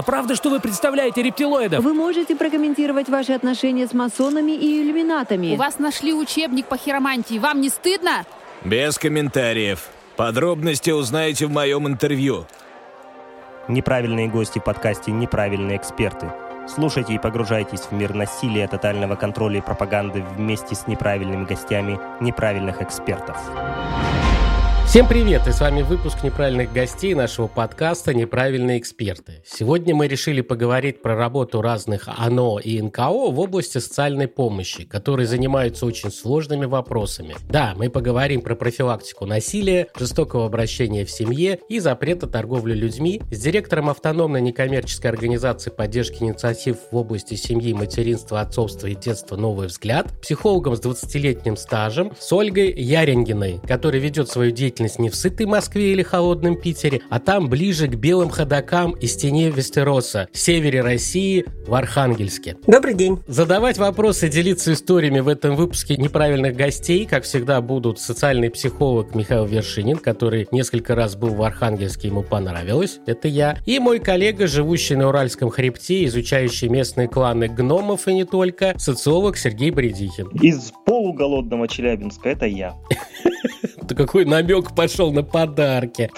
А правда, что вы представляете рептилоидов? Вы можете прокомментировать ваши отношения с масонами и иллюминатами. У вас нашли учебник по хиромантии. Вам не стыдно? Без комментариев. Подробности узнаете в моем интервью. Неправильные гости в подкасте «Неправильные эксперты». Слушайте и погружайтесь в мир насилия, тотального контроля и пропаганды вместе с неправильными гостями неправильных экспертов. Всем привет! И с вами выпуск неправильных гостей нашего подкаста «Неправильные эксперты». Сегодня мы решили поговорить про работу разных ОНО и НКО в области социальной помощи, которые занимаются очень сложными вопросами. Да, мы поговорим про профилактику насилия, жестокого обращения в семье и запрета торговли людьми с директором автономной некоммерческой организации поддержки инициатив в области семьи, материнства, отцовства и детства «Новый взгляд», психологом с 20-летним стажем, с Ольгой Ярингиной, которая ведет свою деятельность деятельность не в сытой Москве или холодном Питере, а там ближе к белым ходокам и стене Вестероса, в севере России, в Архангельске. Добрый день. Задавать вопросы и делиться историями в этом выпуске неправильных гостей, как всегда, будут социальный психолог Михаил Вершинин, который несколько раз был в Архангельске, ему понравилось, это я, и мой коллега, живущий на Уральском хребте, изучающий местные кланы гномов и не только, социолог Сергей Бредихин. Из полуголодного Челябинска это я. Ты какой намек пошел на подарки.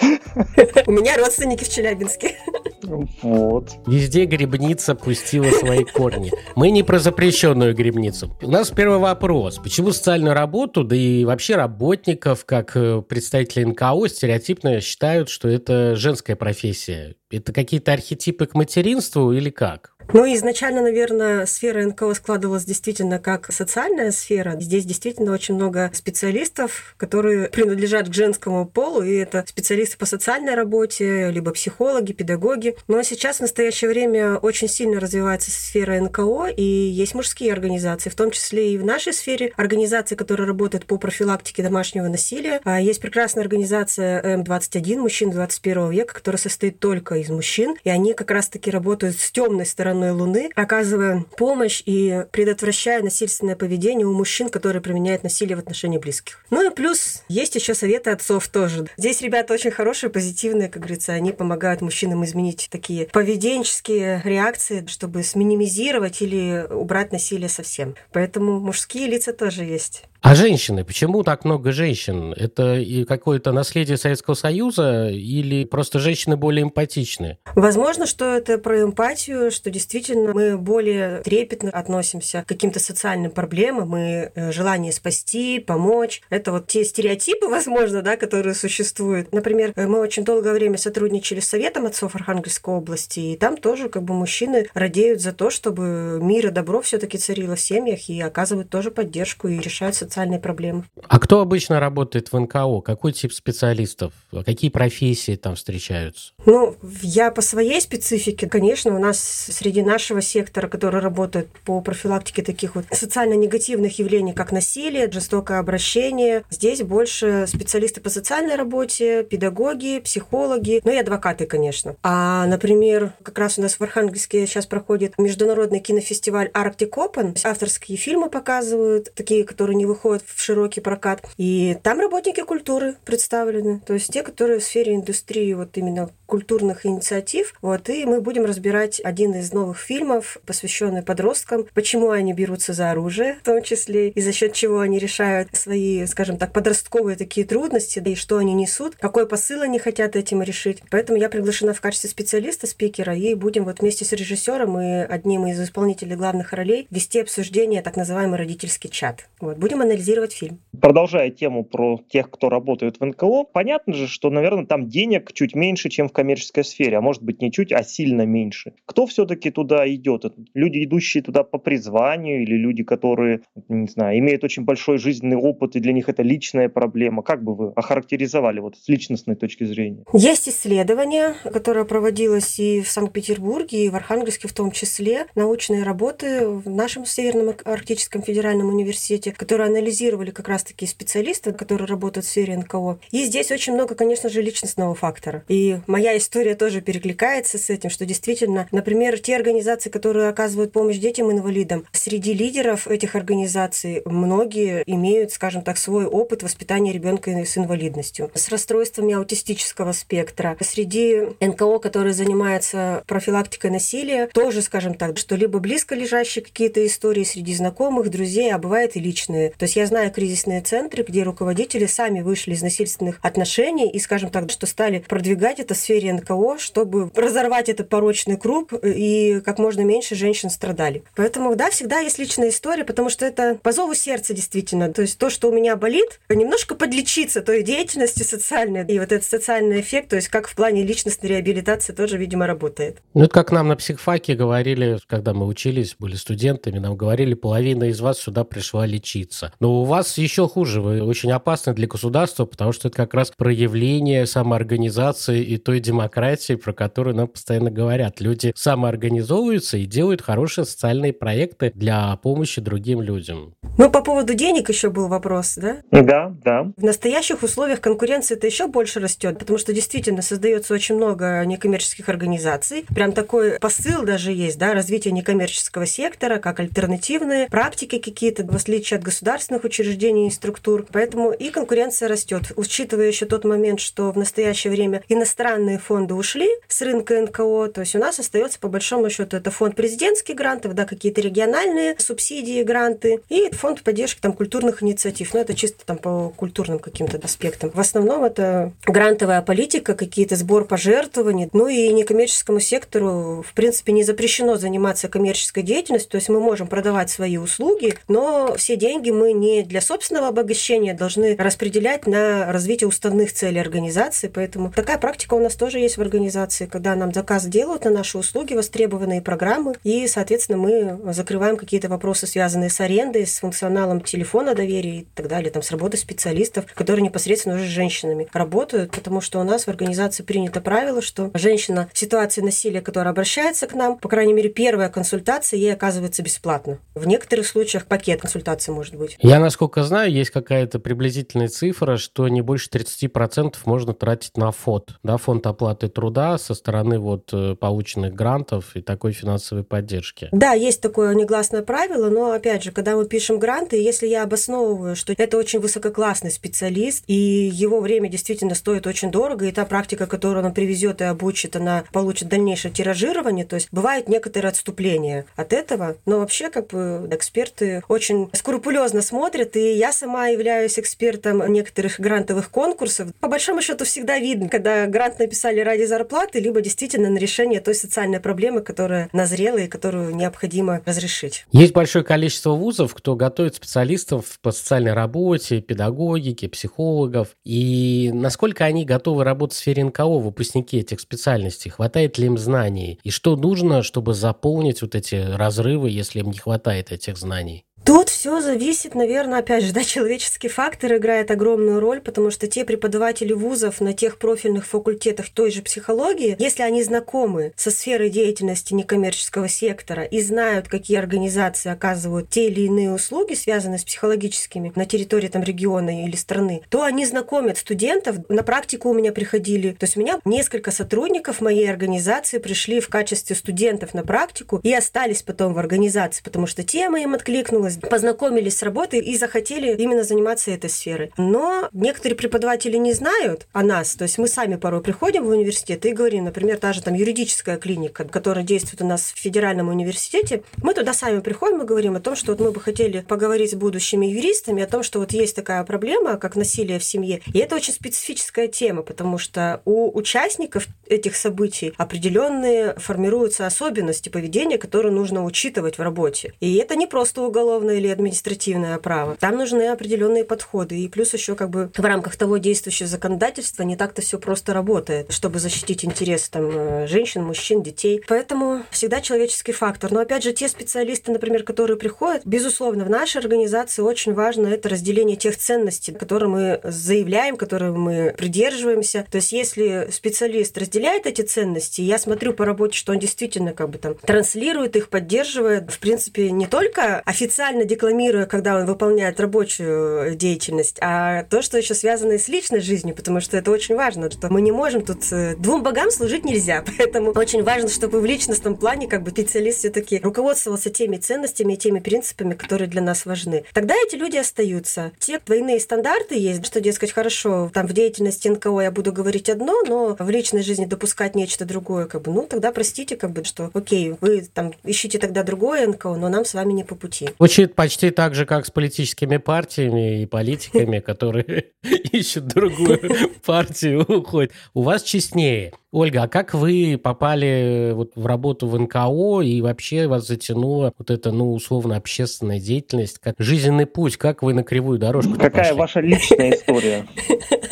У меня родственники в Челябинске. Вот. Везде грибница пустила свои корни. Мы не про запрещенную грибницу. У нас первый вопрос. Почему социальную работу, да и вообще работников, как э, представители НКО, стереотипно считают, что это женская профессия? Это какие-то архетипы к материнству или как? Ну, изначально, наверное, сфера НКО складывалась действительно как социальная сфера. Здесь действительно очень много специалистов, которые принадлежат к женскому полу, и это специалисты по социальной работе, либо психологи, педагоги. Но сейчас в настоящее время очень сильно развивается сфера НКО, и есть мужские организации, в том числе и в нашей сфере организации, которые работают по профилактике домашнего насилия. А есть прекрасная организация М21, мужчин 21 века, которая состоит только из мужчин, и они как раз-таки работают с темной стороной стороной Луны, оказывая помощь и предотвращая насильственное поведение у мужчин, которые применяют насилие в отношении близких. Ну и плюс есть еще советы отцов тоже. Здесь ребята очень хорошие, позитивные, как говорится, они помогают мужчинам изменить такие поведенческие реакции, чтобы сминимизировать или убрать насилие совсем. Поэтому мужские лица тоже есть. А женщины? Почему так много женщин? Это и какое-то наследие Советского Союза или просто женщины более эмпатичны? Возможно, что это про эмпатию, что действительно мы более трепетно относимся к каким-то социальным проблемам, мы э, желание спасти, помочь. Это вот те стереотипы, возможно, да, которые существуют. Например, мы очень долгое время сотрудничали с Советом отцов Архангельской области, и там тоже как бы мужчины радеют за то, чтобы мир и добро все-таки царило в семьях и оказывают тоже поддержку и решают социальные проблемы. А кто обычно работает в НКО? Какой тип специалистов? Какие профессии там встречаются? Ну, я по своей специфике, конечно, у нас среди нашего сектора, который работает по профилактике таких вот социально негативных явлений, как насилие, жестокое обращение, здесь больше специалисты по социальной работе, педагоги, психологи, ну и адвокаты, конечно. А, например, как раз у нас в Архангельске сейчас проходит международный кинофестиваль Arctic Open. Авторские фильмы показывают, такие, которые не выходят выходят в широкий прокат. И там работники культуры представлены, то есть те, которые в сфере индустрии вот именно культурных инициатив. Вот, и мы будем разбирать один из новых фильмов, посвященный подросткам, почему они берутся за оружие, в том числе, и за счет чего они решают свои, скажем так, подростковые такие трудности, да и что они несут, какой посыл они хотят этим решить. Поэтому я приглашена в качестве специалиста, спикера, и будем вот вместе с режиссером и одним из исполнителей главных ролей вести обсуждение, так называемый родительский чат. Вот, будем анализировать фильм. Продолжая тему про тех, кто работает в НКО, понятно же, что, наверное, там денег чуть меньше, чем в коммерческой сфере, а может быть не чуть, а сильно меньше. Кто все-таки туда идет? Люди, идущие туда по призванию или люди, которые, не знаю, имеют очень большой жизненный опыт, и для них это личная проблема? Как бы вы охарактеризовали вот с личностной точки зрения? Есть исследование, которое проводилось и в Санкт-Петербурге, и в Архангельске в том числе, научные работы в нашем Северном Арктическом федеральном университете, которые анализировали как раз-таки специалисты, которые работают в сфере НКО. И здесь очень много, конечно же, личностного фактора. И моя история тоже перекликается с этим, что действительно, например, те организации, которые оказывают помощь детям-инвалидам, среди лидеров этих организаций многие имеют, скажем так, свой опыт воспитания ребенка с инвалидностью, с расстройствами аутистического спектра. Среди НКО, которые занимаются профилактикой насилия, тоже, скажем так, что либо близко лежащие какие-то истории среди знакомых, друзей, а бывает и личные. То есть я знаю кризисные центры, где руководители сами вышли из насильственных отношений и, скажем так, что стали продвигать это в сфере НКО, чтобы разорвать этот порочный круг и как можно меньше женщин страдали. Поэтому, да, всегда есть личная история, потому что это по зову сердца действительно. То есть то, что у меня болит, немножко подлечиться той деятельностью социальной. И вот этот социальный эффект, то есть как в плане личностной реабилитации тоже, видимо, работает. Ну, это как нам на психфаке говорили, когда мы учились, были студентами, нам говорили, половина из вас сюда пришла лечиться. Но у вас еще хуже, вы очень опасны для государства, потому что это как раз проявление самоорганизации и той демократии, про которую нам постоянно говорят. Люди самоорганизовываются и делают хорошие социальные проекты для помощи другим людям. Ну, по поводу денег еще был вопрос, да? Да, да. В настоящих условиях конкуренции это еще больше растет, потому что действительно создается очень много некоммерческих организаций. Прям такой посыл даже есть, да, развитие некоммерческого сектора, как альтернативные практики какие-то, в отличие от государственных учреждений и структур. Поэтому и конкуренция растет. Учитывая еще тот момент, что в настоящее время иностранные фонды ушли с рынка НКО, то есть у нас остается по большому счету это фонд президентских грантов, да, какие-то региональные субсидии, гранты и фонд поддержки там культурных инициатив. Но это чисто там по культурным каким-то аспектам. В основном это грантовая политика, какие-то сбор пожертвований, ну и некоммерческому сектору, в принципе, не запрещено заниматься коммерческой деятельностью, то есть мы можем продавать свои услуги, но все деньги мы не для собственного обогащения должны распределять на развитие уставных целей организации, поэтому такая практика у нас тоже есть в организации, когда нам заказ делают на наши услуги, востребованные программы, и, соответственно, мы закрываем какие-то вопросы, связанные с арендой, с функционалом телефона доверия и так далее, там, с работой специалистов, которые непосредственно уже с женщинами работают, потому что у нас в организации принято правило, что женщина в ситуации насилия, которая обращается к нам, по крайней мере, первая консультация ей оказывается бесплатно. В некоторых случаях пакет консультации может быть. Я, насколько знаю, есть какая-то приблизительная цифра, что не больше 30% можно тратить на фонд, да, фонд оплаты труда со стороны вот э, полученных грантов и такой финансовой поддержки. Да, есть такое негласное правило, но, опять же, когда мы пишем гранты, если я обосновываю, что это очень высококлассный специалист, и его время действительно стоит очень дорого, и та практика, которую он привезет и обучит, она получит дальнейшее тиражирование, то есть бывают некоторые отступления от этого, но вообще как бы эксперты очень скрупулезно смотрят, и я сама являюсь экспертом некоторых грантовых конкурсов. По большому счету всегда видно, когда грант написали ради зарплаты, либо действительно на решение той социальной проблемы, которая назрела и которую необходимо разрешить. Есть большое количество вузов, кто готовит специалистов по социальной работе, педагогике, психологов. И насколько они готовы работать в сфере НКО, выпускники этих специальностей? Хватает ли им знаний? И что нужно, чтобы заполнить вот эти разрывы, если им не хватает этих знаний? Тут все зависит, наверное, опять же, да, человеческий фактор играет огромную роль, потому что те преподаватели вузов на тех профильных факультетах той же психологии, если они знакомы со сферой деятельности некоммерческого сектора и знают, какие организации оказывают те или иные услуги, связанные с психологическими на территории там региона или страны, то они знакомят студентов. На практику у меня приходили, то есть у меня несколько сотрудников моей организации пришли в качестве студентов на практику и остались потом в организации, потому что тема им откликнулась, познакомились с работой и захотели именно заниматься этой сферой. Но некоторые преподаватели не знают о нас, то есть мы сами порой приходим в университет и говорим, например, та же там юридическая клиника, которая действует у нас в федеральном университете, мы туда сами приходим и говорим о том, что вот мы бы хотели поговорить с будущими юристами о том, что вот есть такая проблема, как насилие в семье. И это очень специфическая тема, потому что у участников этих событий определенные формируются особенности поведения, которые нужно учитывать в работе. И это не просто уголовное уголовное или административное право. Там нужны определенные подходы. И плюс еще как бы в рамках того действующего законодательства не так-то все просто работает, чтобы защитить интересы там э, женщин, мужчин, детей. Поэтому всегда человеческий фактор. Но опять же, те специалисты, например, которые приходят, безусловно, в нашей организации очень важно это разделение тех ценностей, которые мы заявляем, которые мы придерживаемся. То есть, если специалист разделяет эти ценности, я смотрю по работе, что он действительно как бы там транслирует их, поддерживает, в принципе, не только официально официально декламируя, когда он выполняет рабочую деятельность, а то, что еще связано с личной жизнью, потому что это очень важно, что мы не можем тут... Э, двум богам служить нельзя, поэтому очень важно, чтобы в личностном плане как бы специалист все-таки руководствовался теми ценностями и теми принципами, которые для нас важны. Тогда эти люди остаются. Те двойные стандарты есть, что, дескать, хорошо, там в деятельности НКО я буду говорить одно, но в личной жизни допускать нечто другое, как бы, ну, тогда простите, как бы, что, окей, вы там ищите тогда другое НКО, но нам с вами не по пути. Звучит почти так же, как с политическими партиями и политиками, которые ищут другую партию, уходят. У вас честнее. Ольга, а как вы попали вот в работу в НКО и вообще вас затянула вот эта, ну, условно, общественная деятельность, как жизненный путь, как вы на кривую дорожку Какая пошли? ваша личная история?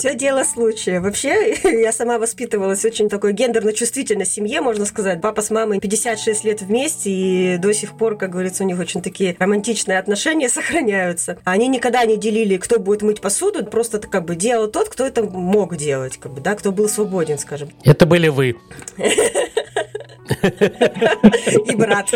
Все дело случая. Вообще, я сама воспитывалась в очень такой гендерно-чувствительной семье, можно сказать. Папа с мамой 56 лет вместе, и до сих пор, как говорится, у них очень такие романтичные отношения сохраняются. Они никогда не делили, кто будет мыть посуду, просто как бы делал тот, кто это мог делать, как бы, да, кто был свободен, скажем. Это были вы. И брат.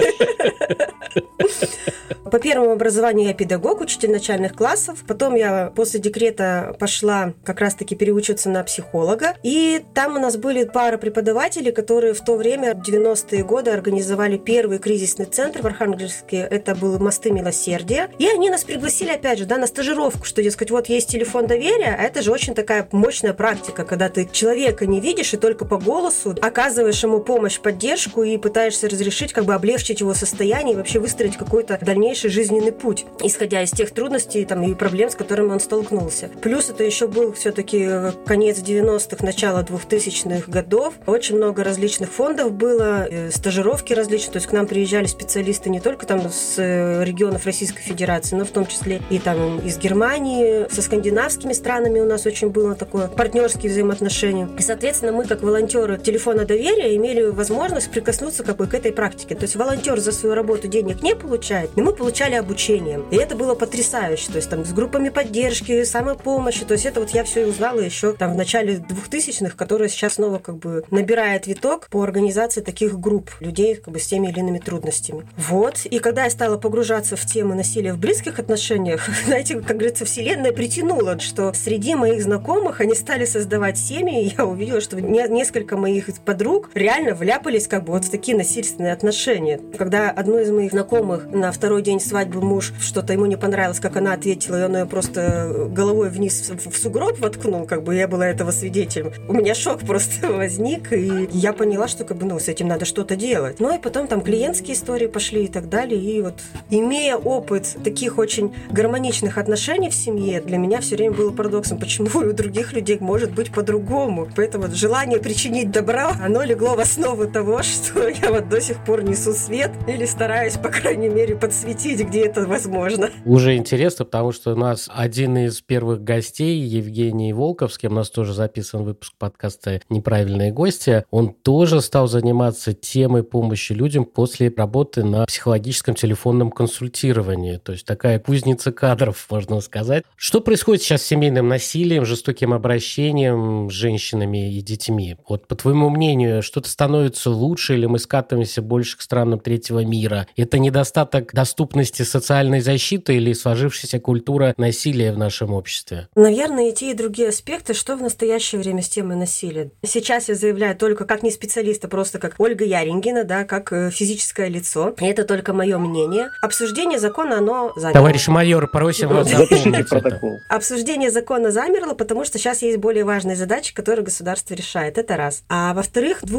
По первому образованию я педагог, учитель начальных классов. Потом я после декрета пошла как раз-таки переучиться на психолога. И там у нас были пара преподавателей, которые в то время, в 90-е годы, организовали первый кризисный центр в Архангельске. Это был «Мосты милосердия». И они нас пригласили, опять же, да, на стажировку, что, дескать, вот есть телефон доверия, а это же очень такая мощная практика, когда ты человека не видишь и только по голосу оказываешь ему помощь, поддержку и пытаешься разрешить, как бы облегчить его состояние и вообще выстроить какой-то дальнейший жизненный путь, исходя из тех трудностей там, и проблем, с которыми он столкнулся. Плюс это еще был все-таки конец 90-х, начало 2000-х годов. Очень много различных фондов было, э, стажировки различные. То есть к нам приезжали специалисты не только там с э, регионов Российской Федерации, но в том числе и там из Германии, со скандинавскими странами у нас очень было такое партнерские взаимоотношения. И, соответственно, мы как волонтеры телефона доверия имели возможность прикоснуться как бы к этой практике. То есть волонтер за свою работу денег не получает, но мы получали обучение. И это было потрясающе. То есть там с группами поддержки, самопомощи. То есть это вот я все узнала еще там в начале 2000-х, которая сейчас снова как бы набирает виток по организации таких групп людей как бы с теми или иными трудностями. Вот. И когда я стала погружаться в тему насилия в близких отношениях, знаете, как говорится, вселенная притянула, что среди моих знакомых они стали создавать семьи, и я увидела, что несколько моих подруг реально вляпались как бы вот в такие насильственные отношения. Когда одну из моих знакомых на второй день свадьбы муж что-то ему не понравилось, как она ответила, и он ее просто головой вниз в сугроб воткнул, как бы я была этого свидетелем. У меня шок просто возник, и я поняла, что как бы, ну, с этим надо что-то делать. Ну и потом там клиентские истории пошли и так далее. И вот имея опыт таких очень гармоничных отношений в семье, для меня все время было парадоксом, почему у других людей может быть по-другому. Поэтому желание причинить добра, оно легло в основу того, что я вот до сих пор несу свет или стараюсь, по крайней мере, подсветить, где это возможно. Уже интересно, потому что у нас один из первых гостей, Евгений Волков, с кем у нас тоже записан выпуск подкаста «Неправильные гости», он тоже стал заниматься темой помощи людям после работы на психологическом телефонном консультировании. То есть такая кузница кадров, можно сказать. Что происходит сейчас с семейным насилием, жестоким обращением с женщинами и детьми? Вот по твоему мнению, что-то становится лучше или мы скатываемся больше к странам третьего мира? Это недостаток доступности социальной защиты или сложившаяся культура насилия в нашем обществе? Наверное, и те, и другие аспекты, что в настоящее время с темой насилия. Сейчас я заявляю только как не специалист, а просто как Ольга Ярингина, да, как э, физическое лицо. И это только мое мнение. Обсуждение закона, оно замерло. Товарищ майор, просим вас запомнить протокол. Обсуждение закона замерло, потому что сейчас есть более важные задачи, которые государство решает. Это раз. А во-вторых, в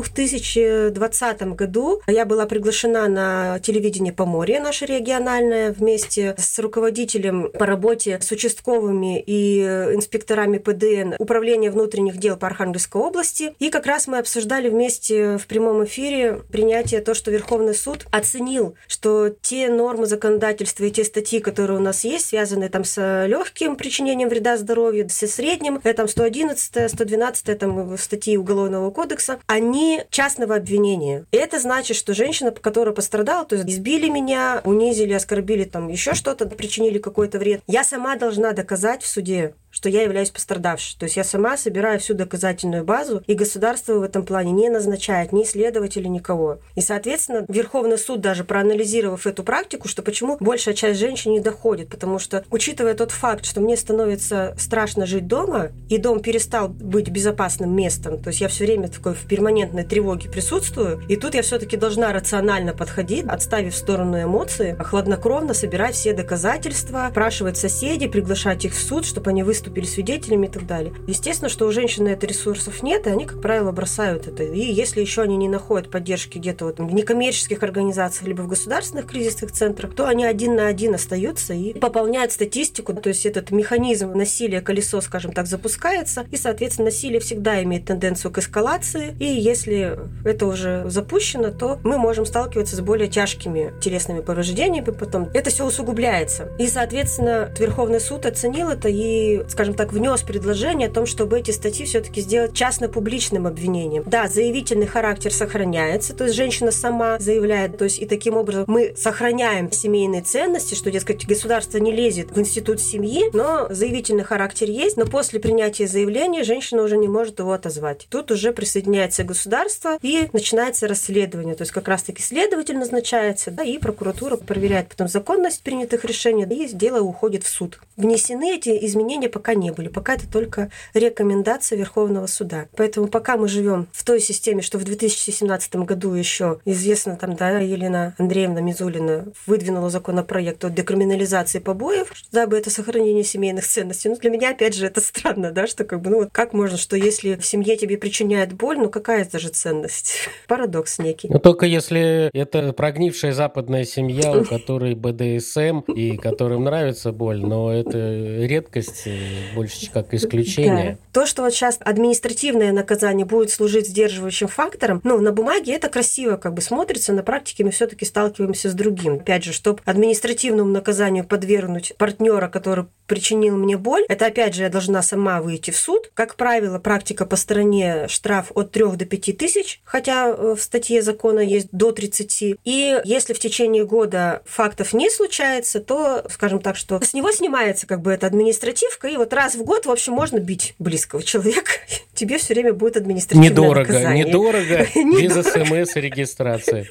2020 году я была приглашена на телевидение Поморье, наше региональное, вместе с руководителем по работе с участковыми и инспекторами ПДН Управления внутренних дел по Архангельской области. И как раз мы обсуждали вместе в прямом эфире принятие то, что Верховный суд оценил, что те нормы законодательства и те статьи, которые у нас есть, связанные там с легким причинением вреда здоровью, со средним, это там 111, 112 там статьи Уголовного кодекса, они частного обвинения. И это значит, что женщина, которая пострадала, то есть избили меня, унизили, оскорбили, там еще что-то, причинили какой-то вред, я сама должна доказать в суде, что я являюсь пострадавшей. То есть я сама собираю всю доказательную базу, и государство в этом плане не назначает ни следователя, никого. И, соответственно, Верховный суд даже проанализировав эту практику, что почему большая часть женщин не доходит, потому что, учитывая тот факт, что мне становится страшно жить дома, и дом перестал быть безопасным местом, то есть я все время такой в перманентной тревоге присутствую, и тут я все-таки должна рационально подходить, отставив в сторону эмоции, хладнокровно собирать все доказательства, спрашивать соседей, приглашать их в суд, чтобы они выступили свидетелями и так далее. Естественно, что у женщин на это ресурсов нет, и они, как правило, бросают это. И если еще они не находят поддержки где-то вот в некоммерческих организациях, либо в государственных кризисных центрах, то они один на один остаются и пополняют статистику. То есть этот механизм насилия, колесо, скажем так, запускается, и, соответственно, насилие всегда имеет тенденцию к эскалации. И если это уже запущено, то мы можем сталкиваться с более тяжкими телесными повреждениями потом. Это все усугубляется. И, соответственно, Верховный суд оценил это и, скажем так, внес предложение о том, чтобы эти статьи все-таки сделать частно-публичным обвинением. Да, заявительный характер сохраняется, то есть женщина сама заявляет, то есть и таким образом мы сохраняем семейные ценности, что, дескать, государство не лезет в институт семьи, но заявительный характер есть, но после принятия заявления женщина уже не может его отозвать. Тут уже присоединяется государство и начинается расследование, то есть как раз-таки следователь назначается, да, и прокуратура проверяет потом законность принятых решений, и дело уходит в суд. Внесены эти изменения пока не были, пока это только рекомендация Верховного суда. Поэтому пока мы живем в той системе, что в 2017 году еще известно там, да, Елена Андреевна Мизулина выдвинула законопроект о декриминализации побоев, дабы это сохранение семейных ценностей. Ну, для меня, опять же, это странно, да, что как бы, ну, вот как можно, что если в семье тебе причиняет боль, ну, какая это же ценность? Парадокс некий. Но только если это прогнившая западная семья, у которой БДСМ и которым нравится боль, но это редкость, э, больше как исключение. Да. То, что вот сейчас административное наказание будет служить сдерживающим фактором, ну, на бумаге это красиво как бы смотрится, на практике мы все-таки сталкиваемся с другим. Опять же, чтобы административному наказанию подвергнуть партнера, который причинил мне боль, это опять же я должна сама выйти в суд. Как правило, практика по стране штраф от 3 до 5 тысяч, хотя э, в статье закона есть до 30. И если в течение года фактов не случается, то, скажем так, что с него снимается как бы эта административка, и вот раз в год, в общем, можно бить близкого человека. Тебе все время будет административное недорого, наказание. Недорого, недорого, без смс и регистрации.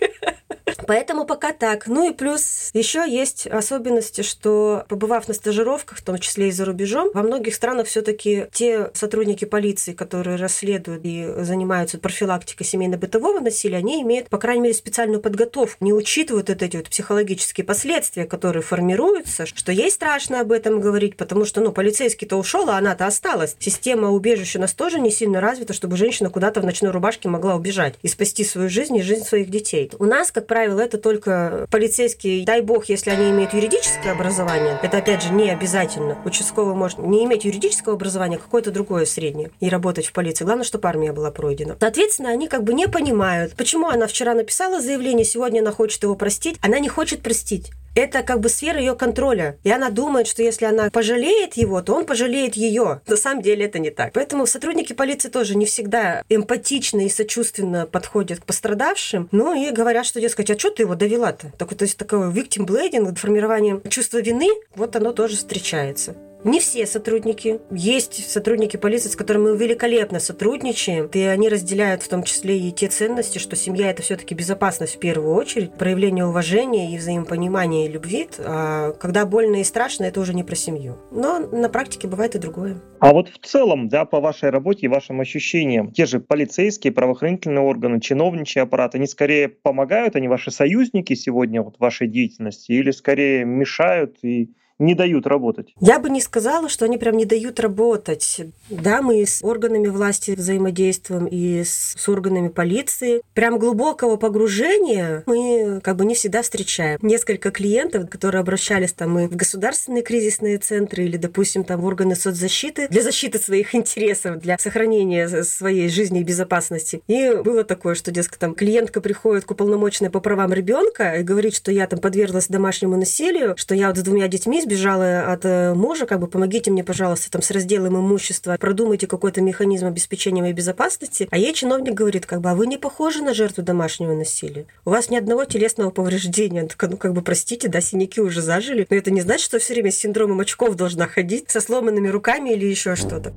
Поэтому пока так. Ну и плюс еще есть особенности, что побывав на стажировках, в том числе и за рубежом, во многих странах все-таки те сотрудники полиции, которые расследуют и занимаются профилактикой семейно-бытового насилия, они имеют, по крайней мере, специальную подготовку, не учитывают вот эти вот психологические последствия, которые формируются, что ей страшно об этом говорить, потому что, ну, полицейский-то ушел, а она-то осталась. Система убежища у нас тоже не сильно развита, чтобы женщина куда-то в ночной рубашке могла убежать и спасти свою жизнь и жизнь своих детей. У нас, как правило, правило, это только полицейские, дай бог, если они имеют юридическое образование, это опять же не обязательно. Участковый может не иметь юридического образования, а какое-то другое среднее, и работать в полиции. Главное, чтобы армия была пройдена. Соответственно, они как бы не понимают, почему она вчера написала заявление, сегодня она хочет его простить. Она не хочет простить это как бы сфера ее контроля. И она думает, что если она пожалеет его, то он пожалеет ее. На самом деле это не так. Поэтому сотрудники полиции тоже не всегда эмпатично и сочувственно подходят к пострадавшим. Ну и говорят, что, дескать, а что ты его довела-то? Так, то есть такое victim blading, формирование чувства вины, вот оно тоже встречается. Не все сотрудники. Есть сотрудники полиции, с которыми мы великолепно сотрудничаем, и они разделяют в том числе и те ценности, что семья – это все-таки безопасность в первую очередь, проявление уважения и взаимопонимания и любви. А когда больно и страшно, это уже не про семью. Но на практике бывает и другое. А вот в целом, да, по вашей работе и вашим ощущениям, те же полицейские, правоохранительные органы, чиновничий аппарат, они скорее помогают, они ваши союзники сегодня вот в вашей деятельности, или скорее мешают и не дают работать? Я бы не сказала, что они прям не дают работать. Да, мы с органами власти взаимодействуем и с, с органами полиции. Прям глубокого погружения мы как бы не всегда встречаем. Несколько клиентов, которые обращались там и в государственные кризисные центры или, допустим, там в органы соцзащиты для защиты своих интересов, для сохранения своей жизни и безопасности. И было такое, что, дескать, там клиентка приходит к уполномоченной по правам ребенка и говорит, что я там подверглась домашнему насилию, что я вот с двумя детьми сбежала от э, мужа, как бы помогите мне, пожалуйста, там с разделом имущества, продумайте какой-то механизм обеспечения моей безопасности. А ей чиновник говорит, как бы, а вы не похожи на жертву домашнего насилия. У вас ни одного телесного повреждения. Так, ну, как бы, простите, да, синяки уже зажили. Но это не значит, что все время с синдромом очков должна ходить со сломанными руками или еще что-то.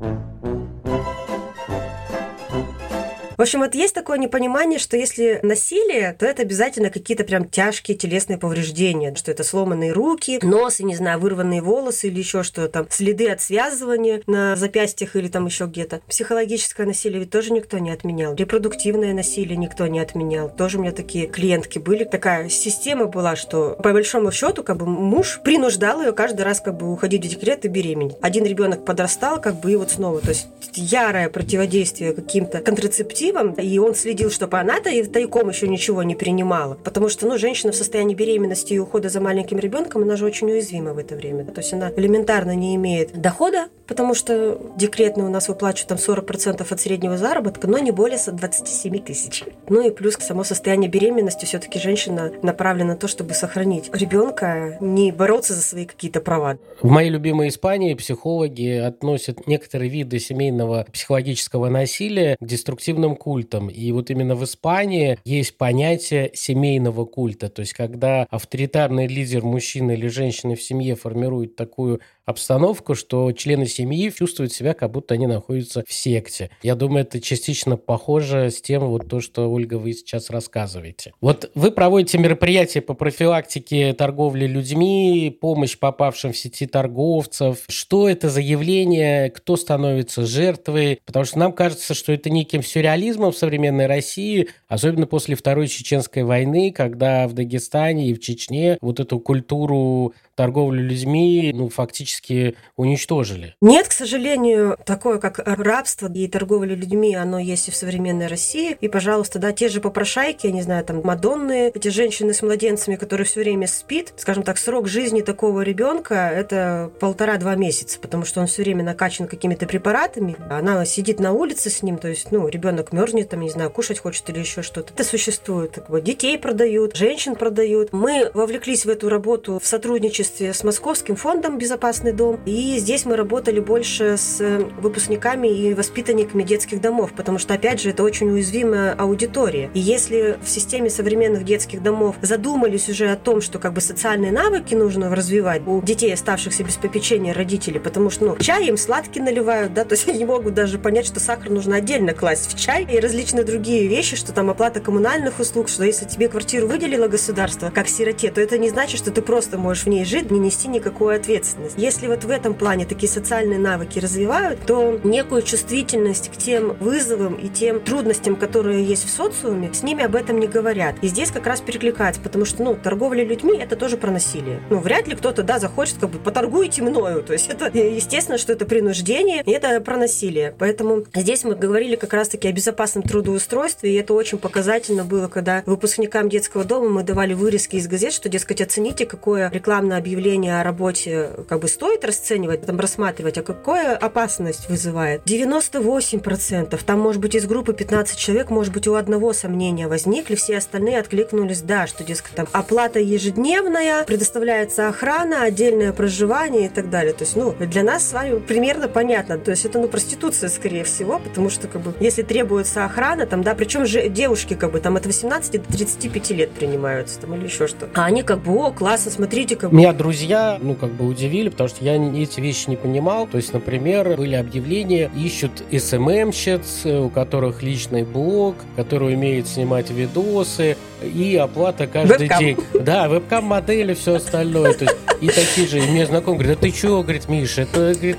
В общем, вот есть такое непонимание, что если насилие, то это обязательно какие-то прям тяжкие телесные повреждения, что это сломанные руки, нос, и, не знаю, вырванные волосы или еще что-то, там, следы от связывания на запястьях или там еще где-то. Психологическое насилие ведь тоже никто не отменял. Репродуктивное насилие никто не отменял. Тоже у меня такие клиентки были. Такая система была, что по большому счету как бы муж принуждал ее каждый раз как бы уходить в декрет и беременеть. Один ребенок подрастал, как бы и вот снова. То есть ярое противодействие каким-то контрацептивам контрацептивом, и он следил, чтобы она-то и тайком еще ничего не принимала. Потому что, ну, женщина в состоянии беременности и ухода за маленьким ребенком, она же очень уязвима в это время. То есть она элементарно не имеет дохода, потому что декретный у нас выплачивают там 40% от среднего заработка, но не более 27 тысяч. Ну и плюс само состояние беременности все-таки женщина направлена на то, чтобы сохранить ребенка, не бороться за свои какие-то права. В моей любимой Испании психологи относят некоторые виды семейного психологического насилия к деструктивным культом. И вот именно в Испании есть понятие семейного культа. То есть когда авторитарный лидер мужчины или женщины в семье формирует такую обстановку, что члены семьи чувствуют себя, как будто они находятся в секте. Я думаю, это частично похоже с тем, вот то, что, Ольга, вы сейчас рассказываете. Вот вы проводите мероприятия по профилактике торговли людьми, помощь попавшим в сети торговцев. Что это за явление? Кто становится жертвой? Потому что нам кажется, что это неким сюрреализмом в современной России, особенно после Второй Чеченской войны, когда в Дагестане и в Чечне вот эту культуру торговлю людьми ну, фактически уничтожили. Нет, к сожалению, такое как рабство и торговля людьми, оно есть и в современной России. И, пожалуйста, да, те же попрошайки, я не знаю, там, Мадонны, эти женщины с младенцами, которые все время спит, скажем так, срок жизни такого ребенка это полтора-два месяца, потому что он все время накачан какими-то препаратами. Она сидит на улице с ним, то есть, ну, ребенок мерзнет, там, не знаю, кушать хочет или еще что-то. Это существует. Так вот, детей продают, женщин продают. Мы вовлеклись в эту работу в сотрудничестве сотрудничестве с Московским фондом «Безопасный дом». И здесь мы работали больше с выпускниками и воспитанниками детских домов, потому что, опять же, это очень уязвимая аудитория. И если в системе современных детских домов задумались уже о том, что как бы социальные навыки нужно развивать у детей, оставшихся без попечения родителей, потому что, ну, чай им сладкий наливают, да, то есть они могут даже понять, что сахар нужно отдельно класть в чай и различные другие вещи, что там оплата коммунальных услуг, что если тебе квартиру выделило государство как сироте, то это не значит, что ты просто можешь в ней жить, не нести никакую ответственность. Если вот в этом плане такие социальные навыки развивают, то некую чувствительность к тем вызовам и тем трудностям, которые есть в социуме, с ними об этом не говорят. И здесь как раз перекликается, потому что, ну, торговля людьми – это тоже про насилие. Ну, вряд ли кто-то, да, захочет, как бы, поторгуйте мною. То есть это, естественно, что это принуждение, и это про насилие. Поэтому здесь мы говорили как раз-таки о безопасном трудоустройстве, и это очень показательно было, когда выпускникам детского дома мы давали вырезки из газет, что, дескать, оцените, какое рекламное объявление о работе как бы стоит расценивать, там рассматривать, а какая опасность вызывает. 98%. Там, может быть, из группы 15 человек, может быть, у одного сомнения возникли, все остальные откликнулись, да, что, дескать, там оплата ежедневная, предоставляется охрана, отдельное проживание и так далее. То есть, ну, для нас с вами примерно понятно. То есть, это, ну, проституция, скорее всего, потому что, как бы, если требуется охрана, там, да, причем же девушки, как бы, там, от 18 до 35 лет принимаются, там, или еще что. А они, как бы, о, классно, смотрите, как бы, меня друзья, ну, как бы удивили, потому что я эти вещи не понимал. То есть, например, были объявления, ищут СММщиц, у которых личный блог, который умеет снимать видосы, и оплата каждый вебкам. день. Да, вебкам-модели, все остальное. То есть, и такие же. И мне знакомый говорит, да ты чего, говорит, Миша, это, говорит...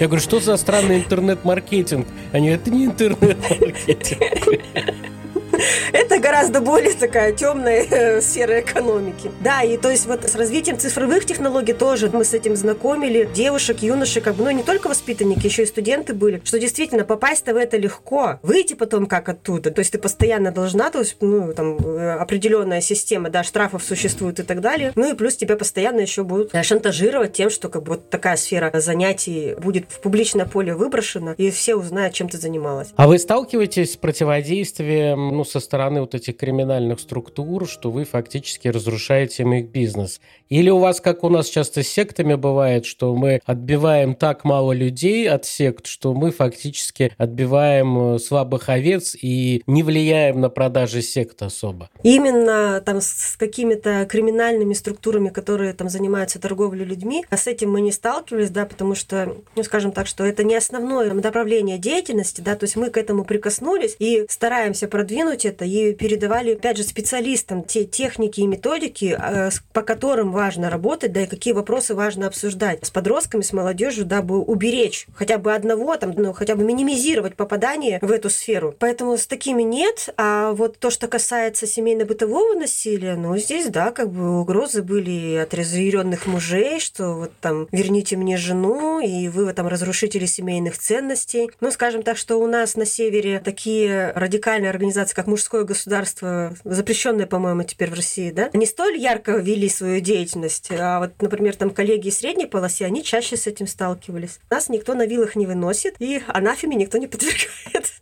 Я говорю, что за странный интернет-маркетинг? Они, это не интернет-маркетинг. Гораздо более такая темная э, сфера экономики. Да, и то есть вот с развитием цифровых технологий тоже мы с этим знакомили девушек, юношек, как бы, ну не только воспитанники, еще и студенты были, что действительно попасть-то в это легко, выйти потом как оттуда, то есть ты постоянно должна, то есть, ну, там, э, определенная система, да, штрафов существует и так далее, ну и плюс тебя постоянно еще будут э, шантажировать тем, что как бы вот такая сфера занятий будет в публичное поле выброшена, и все узнают, чем ты занималась. А вы сталкиваетесь с противодействием, ну, со стороны вот этих криминальных структур, что вы фактически разрушаете им их бизнес? Или у вас, как у нас часто с сектами бывает, что мы отбиваем так мало людей от сект, что мы фактически отбиваем э, слабых овец и не влияем на продажи сект особо? Именно там с какими-то криминальными структурами, которые там занимаются торговлей людьми, а с этим мы не сталкивались, да, потому что, ну, скажем так, что это не основное направление деятельности, да, то есть мы к этому прикоснулись и стараемся продвинуть это и передавали, опять же, специалистам те техники и методики, э, по которым важно работать, да, и какие вопросы важно обсуждать с подростками, с молодежью, дабы уберечь хотя бы одного, там, ну, хотя бы минимизировать попадание в эту сферу. Поэтому с такими нет, а вот то, что касается семейно-бытового насилия, ну, здесь, да, как бы угрозы были от разъяренных мужей, что вот там верните мне жену, и вы там разрушители семейных ценностей. Ну, скажем так, что у нас на севере такие радикальные организации, как мужское государство, запрещенное, по-моему, теперь в России, да, не столь ярко вели свою деятельность, а вот, например, там коллеги из средней полосы, они чаще с этим сталкивались. Нас никто на вилах не выносит, и анафеме никто не подвергает.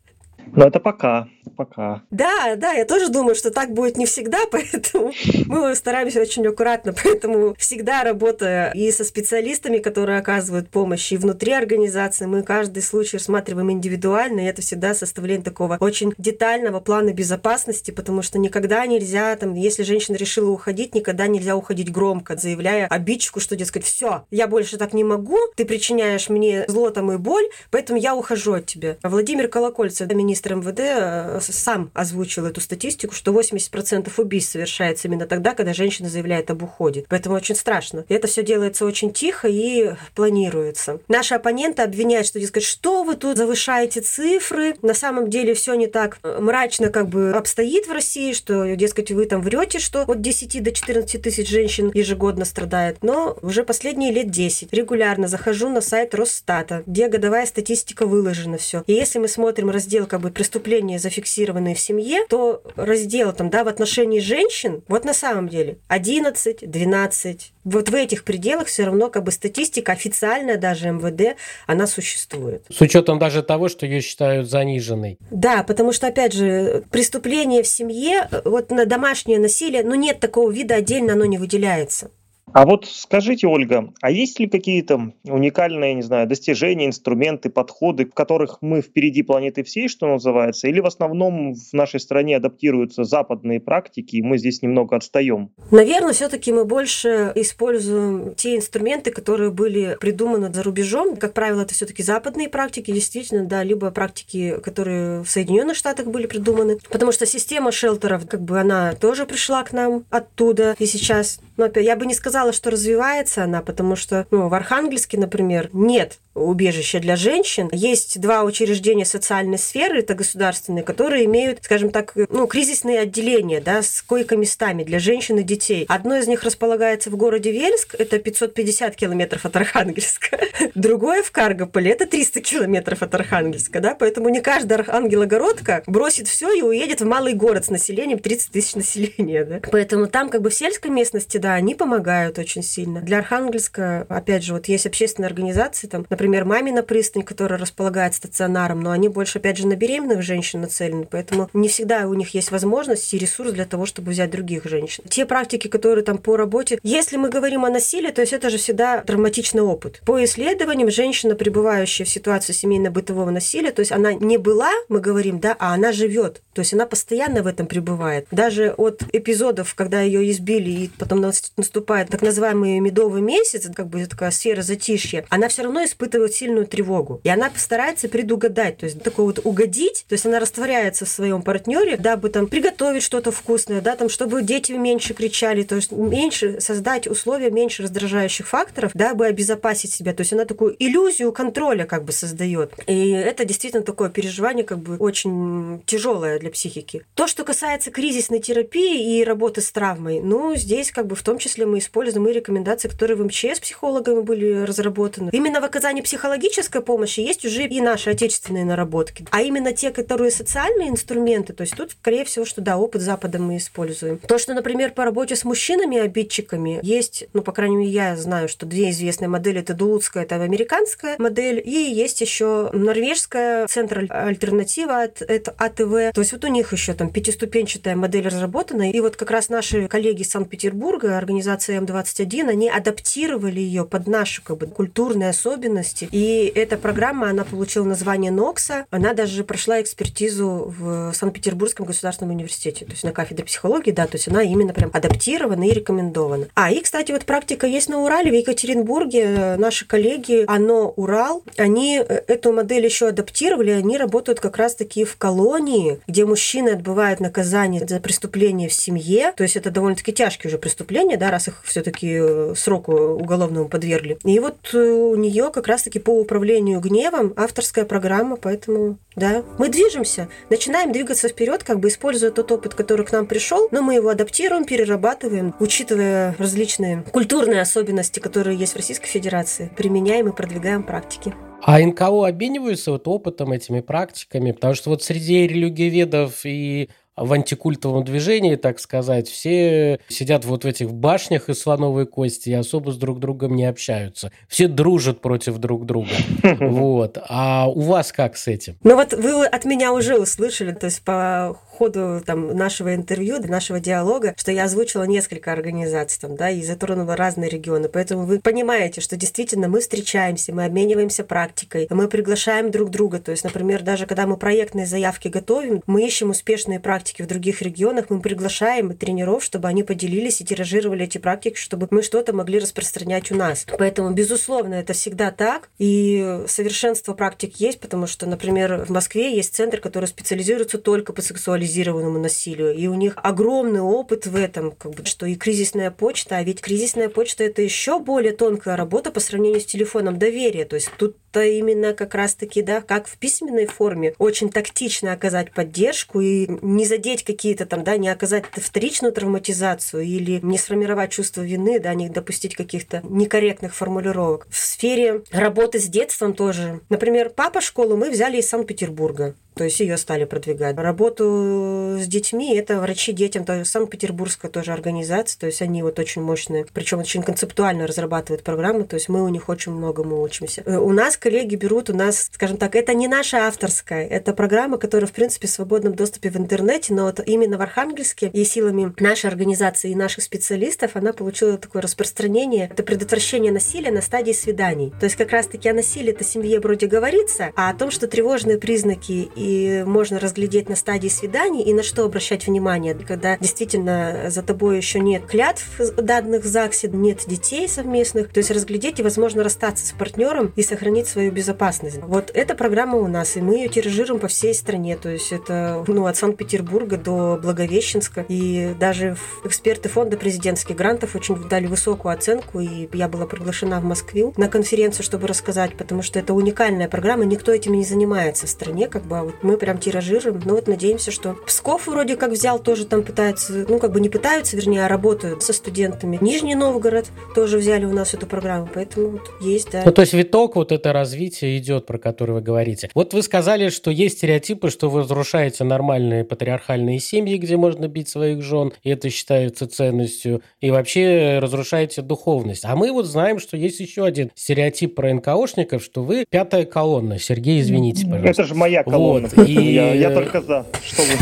Но это пока, пока. Да, да, я тоже думаю, что так будет не всегда, поэтому мы стараемся очень аккуратно, поэтому всегда работая и со специалистами, которые оказывают помощь, и внутри организации, мы каждый случай рассматриваем индивидуально, и это всегда составление такого очень детального плана безопасности, потому что никогда нельзя, там, если женщина решила уходить, никогда нельзя уходить громко, заявляя обидчику, что, дескать, все, я больше так не могу, ты причиняешь мне зло там и боль, поэтому я ухожу от тебя. Владимир Колокольцев, министр министр МВД э, сам озвучил эту статистику, что 80% убийств совершается именно тогда, когда женщина заявляет об уходе. Поэтому очень страшно. И это все делается очень тихо и планируется. Наши оппоненты обвиняют, что, дескать, что вы тут завышаете цифры. На самом деле все не так мрачно как бы обстоит в России, что, дескать, вы там врете, что от 10 до 14 тысяч женщин ежегодно страдает. Но уже последние лет 10 регулярно захожу на сайт Росстата, где годовая статистика выложена все. И если мы смотрим раздел как бы бы преступления, зафиксированные в семье, то раздел там, да, в отношении женщин, вот на самом деле 11, 12, вот в этих пределах все равно как бы статистика официальная даже МВД, она существует. С учетом даже того, что ее считают заниженной. Да, потому что, опять же, преступление в семье, вот на домашнее насилие, ну нет такого вида, отдельно оно не выделяется. А вот скажите, Ольга, а есть ли какие-то уникальные, не знаю, достижения, инструменты, подходы, в которых мы впереди планеты всей, что называется, или в основном в нашей стране адаптируются западные практики, и мы здесь немного отстаем? Наверное, все-таки мы больше используем те инструменты, которые были придуманы за рубежом. Как правило, это все-таки западные практики, действительно, да, либо практики, которые в Соединенных Штатах были придуманы. Потому что система шелтеров, как бы она тоже пришла к нам оттуда. И сейчас, ну, опять, я бы не сказала, что развивается она, потому что ну, в Архангельске, например, нет убежища для женщин. Есть два учреждения социальной сферы, это государственные, которые имеют, скажем так, ну, кризисные отделения, да, с койко-местами для женщин и детей. Одно из них располагается в городе Вельск, это 550 километров от Архангельска. Другое в Каргополе, это 300 километров от Архангельска, да, поэтому не каждая архангелогородка бросит все и уедет в малый город с населением 30 тысяч населения, да. Поэтому там как бы в сельской местности, да, они помогают очень сильно. Для Архангельска, опять же, вот есть общественные организации, там, например, «Мамина пристань», которая располагает стационаром, но они больше, опять же, на беременных женщин нацелены, поэтому не всегда у них есть возможность и ресурс для того, чтобы взять других женщин. Те практики, которые там по работе, если мы говорим о насилии, то есть это же всегда травматичный опыт. По исследованиям, женщина, пребывающая в ситуации семейно-бытового насилия, то есть она не была, мы говорим, да, а она живет. То есть она постоянно в этом пребывает. Даже от эпизодов, когда ее избили, и потом наступает так называемый медовый месяц, как бы такая сфера затишья, она все равно испытывает сильную тревогу. И она постарается предугадать, то есть такое вот угодить, то есть она растворяется в своем партнере, дабы там приготовить что-то вкусное, да, там, чтобы дети меньше кричали, то есть меньше создать условия, меньше раздражающих факторов, дабы обезопасить себя. То есть она такую иллюзию контроля как бы создает. И это действительно такое переживание как бы очень тяжелое для психики. То, что касается кризисной терапии и работы с травмой, ну, здесь как бы в том числе мы используем и рекомендации, которые в МЧС психологами были разработаны. Именно в оказании психологической помощи есть уже и наши отечественные наработки. А именно те, которые социальные инструменты, то есть тут, скорее всего, что да, опыт Запада мы используем. То, что, например, по работе с мужчинами-обидчиками есть, ну, по крайней мере, я знаю, что две известные модели, это дулутская, это американская модель, и есть еще норвежская, центр альтернатива от, это АТВ. То есть вот у них еще там пятиступенчатая модель разработана, и вот как раз наши коллеги из Санкт-Петербурга, организация М21, они адаптировали ее под наши как бы, культурные особенности. И эта программа, она получила название НОКСа, она даже прошла экспертизу в Санкт-Петербургском государственном университете, то есть на кафедре психологии, да, то есть она именно прям адаптирована и рекомендована. А, и, кстати, вот практика есть на Урале, в Екатеринбурге. Наши коллеги, оно Урал, они э, эту модель еще адаптировали, они работают как раз-таки в колонии, где мужчины отбывают наказание за преступление в семье, то есть это довольно-таки тяжкие уже преступления, да, раз их все-таки э, сроку уголовному подвергли. И вот э, у нее как раз-таки по управлению гневом авторская программа, поэтому да, мы движемся, начинаем двигаться вперед, как бы используя тот опыт, который к нам пришел, но мы его адаптируем, перерабатываем, учитывая различные культурные особенности, которые есть в Российской Федерации, применяем и продвигаем практики. А НКО обмениваются вот опытом, этими практиками? Потому что вот среди религиоведов и в антикультовом движении, так сказать, все сидят вот в этих башнях из слоновой кости и особо с друг другом не общаются. Все дружат против друг друга. Вот. А у вас как с этим? Ну вот вы от меня уже услышали, то есть по ходу там, нашего интервью, нашего диалога, что я озвучила несколько организаций там, да, и затронула разные регионы. Поэтому вы понимаете, что действительно мы встречаемся, мы обмениваемся практикой, мы приглашаем друг друга. То есть, например, даже когда мы проектные заявки готовим, мы ищем успешные практики в других регионах, мы приглашаем тренеров, чтобы они поделились и тиражировали эти практики, чтобы мы что-то могли распространять у нас. Поэтому, безусловно, это всегда так. И совершенство практик есть, потому что, например, в Москве есть центр, который специализируется только по сексуализации сексуализированному насилию. И у них огромный опыт в этом, как бы, что и кризисная почта, а ведь кризисная почта это еще более тонкая работа по сравнению с телефоном доверия. То есть тут то именно как раз-таки, да, как в письменной форме, очень тактично оказать поддержку и не задеть какие-то там, да, не оказать вторичную травматизацию или не сформировать чувство вины, да, не допустить каких-то некорректных формулировок. В сфере работы с детством тоже. Например, папа школу мы взяли из Санкт-Петербурга. То есть ее стали продвигать. Работу с детьми это врачи детям, то есть Санкт-Петербургская тоже организация, то есть они вот очень мощные, причем очень концептуально разрабатывают программы, то есть мы у них очень многому учимся. Э, у нас коллеги берут, у нас, скажем так, это не наша авторская, это программа, которая, в принципе, в свободном доступе в интернете, но вот именно в Архангельске и силами нашей организации и наших специалистов она получила такое распространение. Это предотвращение насилия на стадии свиданий. То есть как раз-таки о насилии-то семье вроде говорится, а о том, что тревожные признаки и и можно разглядеть на стадии свиданий и на что обращать внимание, когда действительно за тобой еще нет клятв данных в ЗАГСе, нет детей совместных, то есть разглядеть и, возможно, расстаться с партнером и сохранить свою безопасность. Вот эта программа у нас, и мы ее тиражируем по всей стране, то есть это ну, от Санкт-Петербурга до Благовещенска, и даже эксперты фонда президентских грантов очень дали высокую оценку, и я была приглашена в Москву на конференцию, чтобы рассказать, потому что это уникальная программа, никто этим не занимается в стране, как бы, а вот мы прям тиражируем. Ну вот надеемся, что Псков вроде как взял, тоже там пытается, ну как бы не пытаются, вернее, а работают со студентами. Нижний Новгород тоже взяли у нас эту программу, поэтому вот есть, да. Ну то есть виток вот это развитие идет, про который вы говорите. Вот вы сказали, что есть стереотипы, что вы разрушаете нормальные патриархальные семьи, где можно бить своих жен, и это считается ценностью, и вообще разрушаете духовность. А мы вот знаем, что есть еще один стереотип про НКОшников, что вы пятая колонна. Сергей, извините, пожалуйста. Это же моя колонна. Вот. И... Я, я только за. Что вы?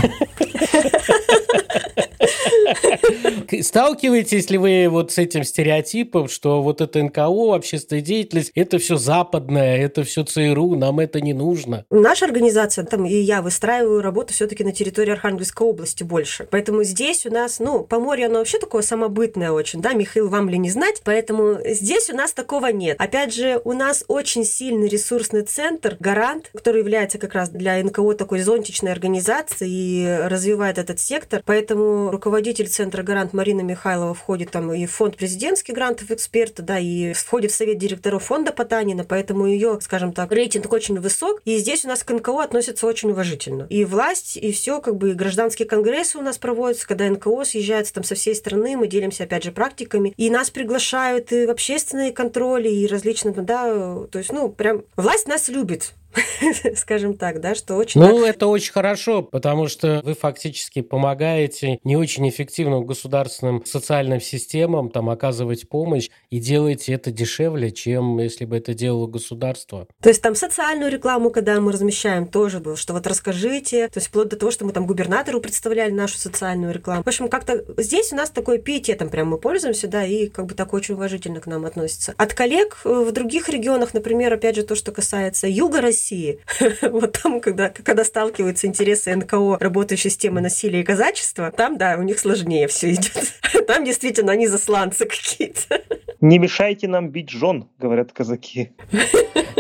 Сталкиваетесь ли вы вот с этим стереотипом, что вот это НКО, общественная деятельность, это все западное, это все ЦРУ, нам это не нужно? Наша организация, там и я выстраиваю работу все-таки на территории Архангельской области больше. Поэтому здесь у нас, ну, Поморье, оно вообще такое самобытное очень, да, Михаил, вам ли не знать, поэтому здесь у нас такого нет. Опять же, у нас очень сильный ресурсный центр, Гарант, который является как раз для НКО такой зонтичной организацией и развивает этот сектор, поэтому руководитель центра центра «Гарант» Марина Михайлова входит там и в фонд президентский грантов эксперта, да, и входит в совет директоров фонда Потанина, поэтому ее, скажем так, рейтинг очень высок. И здесь у нас к НКО относятся очень уважительно. И власть, и все, как бы, и гражданские конгрессы у нас проводятся, когда НКО съезжаются там со всей страны, мы делимся, опять же, практиками. И нас приглашают и в общественные контроли, и различные, да, то есть, ну, прям власть нас любит. скажем так, да, что очень... Ну, это очень хорошо, потому что вы фактически помогаете не очень эффективным государственным социальным системам там оказывать помощь и делаете это дешевле, чем если бы это делало государство. То есть там социальную рекламу, когда мы размещаем, тоже было, что вот расскажите, то есть вплоть до того, что мы там губернатору представляли нашу социальную рекламу. В общем, как-то здесь у нас такой пиететом прям мы пользуемся, да, и как бы так очень уважительно к нам относится. От коллег э, в других регионах, например, опять же, то, что касается юга России, России. Вот там, когда, когда сталкиваются интересы НКО, работающие с темой насилия и казачества, там, да, у них сложнее все идет. Там действительно они засланцы какие-то. Не мешайте нам бить жен, говорят казаки.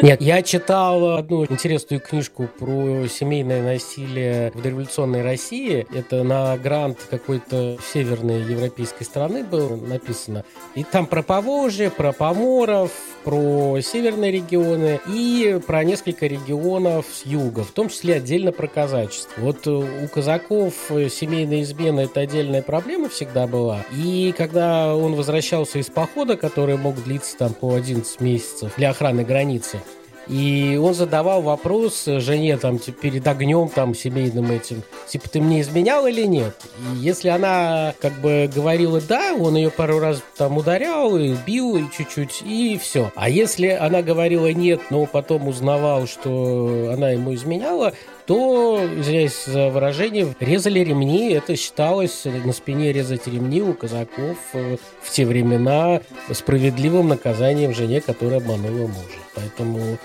Нет, я читал одну интересную книжку про семейное насилие в дореволюционной России. Это на грант какой-то северной европейской страны было написано. И там про Поволжье, про Поморов, про северные регионы и про несколько регионов с юга, в том числе отдельно про казачество. Вот у казаков семейная измена – это отдельная проблема всегда была. И когда он возвращался из похода, который мог длиться там по 11 месяцев для охраны границы, и он задавал вопрос жене там перед огнем там семейным этим, типа ты мне изменял или нет? И если она как бы говорила да, он ее пару раз там ударял и бил и чуть-чуть и все. А если она говорила нет, но потом узнавал, что она ему изменяла, то, извиняюсь за выражение, резали ремни. Это считалось на спине резать ремни у казаков э, в те времена справедливым наказанием жене, которая обманула мужа. Поэтому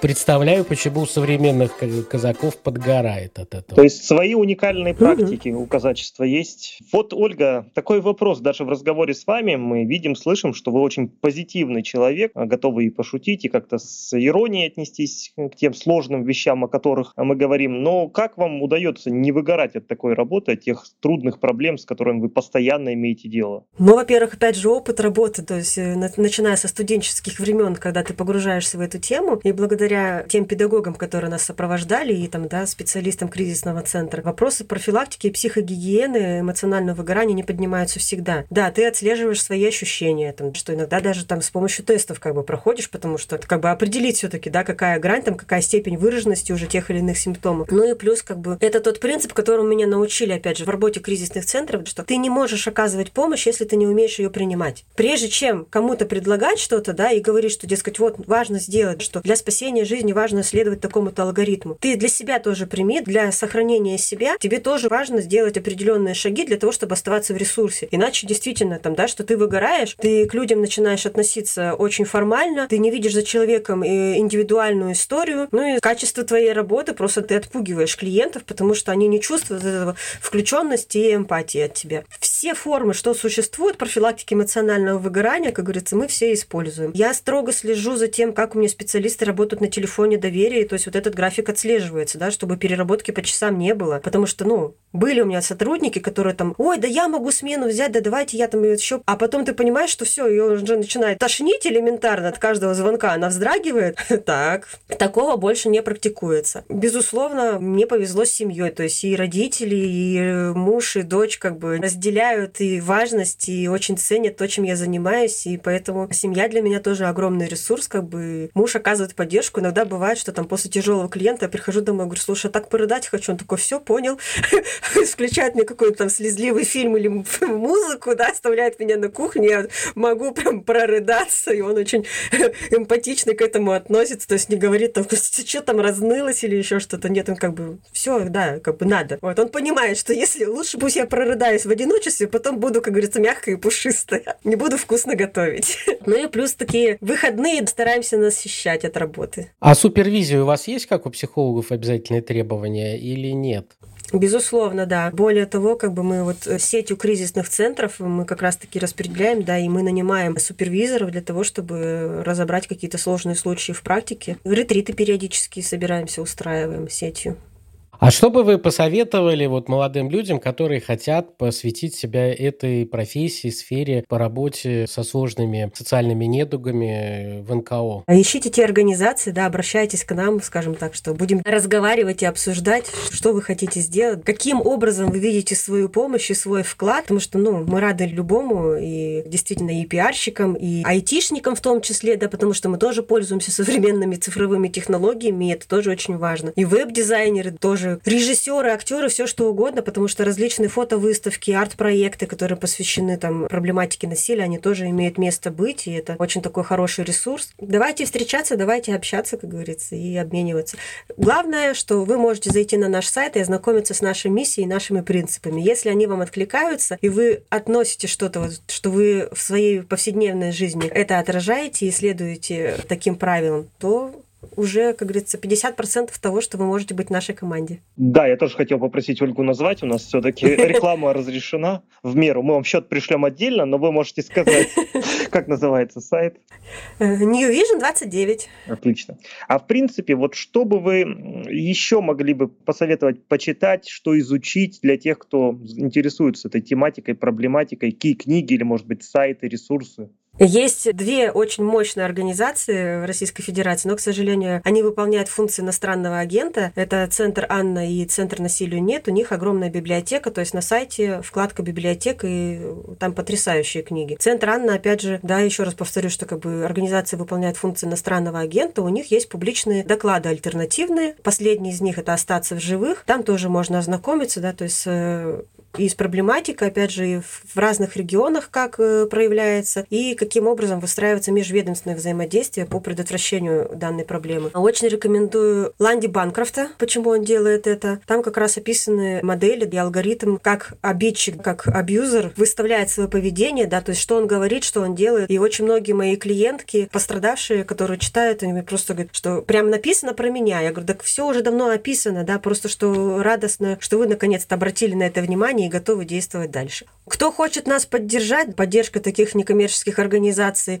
представляю, почему у современных казаков подгорает от этого. То есть свои уникальные практики у казачества есть. Вот, Ольга, такой вопрос. Даже в разговоре с вами мы видим, слышим, что вы очень позитивный человек, а готовы и пошутить, и как-то с иронией отнестись к тем сложным вещам, о которых мы говорим. Но как вам удается не выгорать от такой работы, от тех трудных проблем, с которыми вы постоянно имеете дело? Ну, во-первых, опять же, опыт работы, то есть э, начиная со студенческих времен, когда ты погружаешься в эту тему, и благодаря благодаря тем педагогам, которые нас сопровождали, и там, да, специалистам кризисного центра, вопросы профилактики и психогигиены, эмоционального выгорания не поднимаются всегда. Да, ты отслеживаешь свои ощущения, там, что иногда даже там с помощью тестов как бы проходишь, потому что как бы определить все-таки, да, какая грань, там, какая степень выраженности уже тех или иных симптомов. Ну и плюс как бы это тот принцип, которому меня научили, опять же, в работе кризисных центров, что ты не можешь оказывать помощь, если ты не умеешь ее принимать. Прежде чем кому-то предлагать что-то, да, и говорить, что, дескать, вот важно сделать, что для спасения сохранения жизни важно следовать такому-то алгоритму. Ты для себя тоже прими, для сохранения себя тебе тоже важно сделать определенные шаги для того, чтобы оставаться в ресурсе. Иначе действительно там, да, что ты выгораешь, ты к людям начинаешь относиться очень формально, ты не видишь за человеком э, индивидуальную историю, ну и качество твоей работы просто ты отпугиваешь клиентов, потому что они не чувствуют этого включенности и эмпатии от тебя. Все формы, что существуют, профилактики эмоционального выгорания, как говорится, мы все используем. Я строго слежу за тем, как у меня специалисты работают на телефоне доверия, то есть вот этот график отслеживается, да, чтобы переработки по часам не было. Потому что, ну, были у меня сотрудники, которые там, ой, да я могу смену взять, да давайте я там еще... А потом ты понимаешь, что все, ее уже начинает тошнить элементарно от каждого звонка, она вздрагивает. Так, такого больше не практикуется. Безусловно, мне повезло с семьей, то есть и родители, и муж, и дочь как бы разделяют и важность, и очень ценят то, чем я занимаюсь, и поэтому семья для меня тоже огромный ресурс, как бы муж оказывает поддержку, иногда бывает, что там после тяжелого клиента я прихожу домой, говорю, слушай, я так порыдать хочу. Он такой, все, понял. Включает мне какой-то там слезливый фильм или музыку, да, оставляет меня на кухне, я могу прям прорыдаться, и он очень эмпатично к этому относится, то есть не говорит там, что там разнылось или еще что-то. Нет, он как бы, все, да, как бы надо. Вот, он понимает, что если лучше пусть я прорыдаюсь в одиночестве, потом буду, как говорится, мягкая и пушистая. Не буду вкусно готовить. Ну и плюс такие выходные стараемся насыщать от работы. А супервизия у вас есть, как у психологов, обязательные требования или нет? Безусловно, да. Более того, как бы мы вот э, сетью кризисных центров мы как раз-таки распределяем, да, и мы нанимаем супервизоров для того, чтобы разобрать какие-то сложные случаи в практике. Ретриты периодически собираемся, устраиваем сетью. А что бы вы посоветовали вот молодым людям, которые хотят посвятить себя этой профессии, сфере по работе со сложными социальными недугами в НКО? А ищите те организации, да, обращайтесь к нам, скажем так, что будем разговаривать и обсуждать, что вы хотите сделать, каким образом вы видите свою помощь и свой вклад, потому что, ну, мы рады любому, и действительно и пиарщикам, и айтишникам в том числе, да, потому что мы тоже пользуемся современными цифровыми технологиями, и это тоже очень важно. И веб-дизайнеры тоже, режиссеры, актеры, все что угодно, потому что различные фотовыставки, арт-проекты, которые посвящены там проблематике насилия, они тоже имеют место быть, и это очень такой хороший ресурс. Давайте встречаться, давайте общаться, как говорится, и обмениваться. Главное, что вы можете зайти на наш сайт и ознакомиться с нашей миссией и нашими принципами. Если они вам откликаются, и вы относите что-то, что вы в своей повседневной жизни это отражаете и следуете таким правилам, то уже, как говорится, 50% того, что вы можете быть в нашей команде. Да, я тоже хотел попросить Ольгу назвать. У нас все-таки реклама разрешена в меру. Мы вам счет пришлем отдельно, но вы можете сказать, как называется сайт. Э, New Vision 29. Отлично. А в принципе, вот что бы вы еще могли бы посоветовать почитать, что изучить для тех, кто интересуется этой тематикой, проблематикой, какие книги или, может быть, сайты, ресурсы? Есть две очень мощные организации в Российской Федерации, но, к сожалению, они выполняют функции иностранного агента. Это Центр Анна и Центр насилию нет. У них огромная библиотека, то есть на сайте вкладка библиотека, и там потрясающие книги. Центр Анна, опять же, да, еще раз повторю, что как бы организация выполняет функции иностранного агента, у них есть публичные доклады альтернативные. Последний из них это «Остаться в живых». Там тоже можно ознакомиться, да, то есть э, и с проблематикой, опять же, в разных регионах, как э, проявляется, и каким образом выстраивается межведомственное взаимодействие по предотвращению данной проблемы. Очень рекомендую Ланди Банкрофта, почему он делает это. Там как раз описаны модели и алгоритм, как обидчик, как абьюзер выставляет свое поведение, да, то есть что он говорит, что он делает. И очень многие мои клиентки, пострадавшие, которые читают, они мне просто говорят, что прям написано про меня. Я говорю, так все уже давно описано, да, просто что радостно, что вы наконец-то обратили на это внимание, и готовы действовать дальше. Кто хочет нас поддержать, поддержка таких некоммерческих организаций,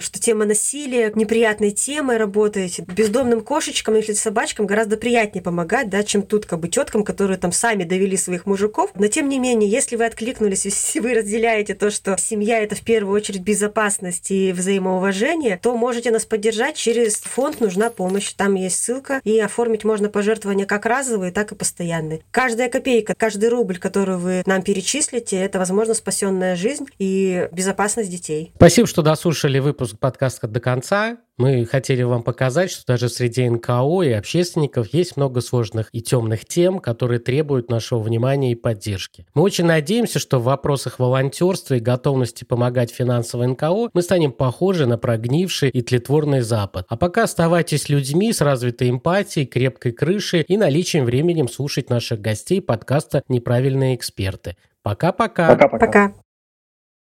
что тема насилия неприятной темой работаете, бездомным кошечкам или собачкам гораздо приятнее помогать, да, чем тут как бы теткам, которые там сами довели своих мужиков. Но тем не менее, если вы откликнулись, если вы разделяете то, что семья это в первую очередь безопасность и взаимоуважение, то можете нас поддержать через фонд «Нужна помощь». Там есть ссылка, и оформить можно пожертвования как разовые, так и постоянные. Каждая копейка, каждый рубль, который вы нам перечислите, это, возможно, спасенная жизнь и безопасность детей. Спасибо, что дослушали выпуск подкаста до конца. Мы хотели вам показать, что даже среди НКО и общественников есть много сложных и темных тем, которые требуют нашего внимания и поддержки. Мы очень надеемся, что в вопросах волонтерства и готовности помогать финансово НКО мы станем похожи на прогнивший и тлетворный Запад. А пока оставайтесь людьми с развитой эмпатией, крепкой крышей и наличием временем слушать наших гостей подкаста «Неправильные эксперты». Пока-пока. Пока-пока. Пока.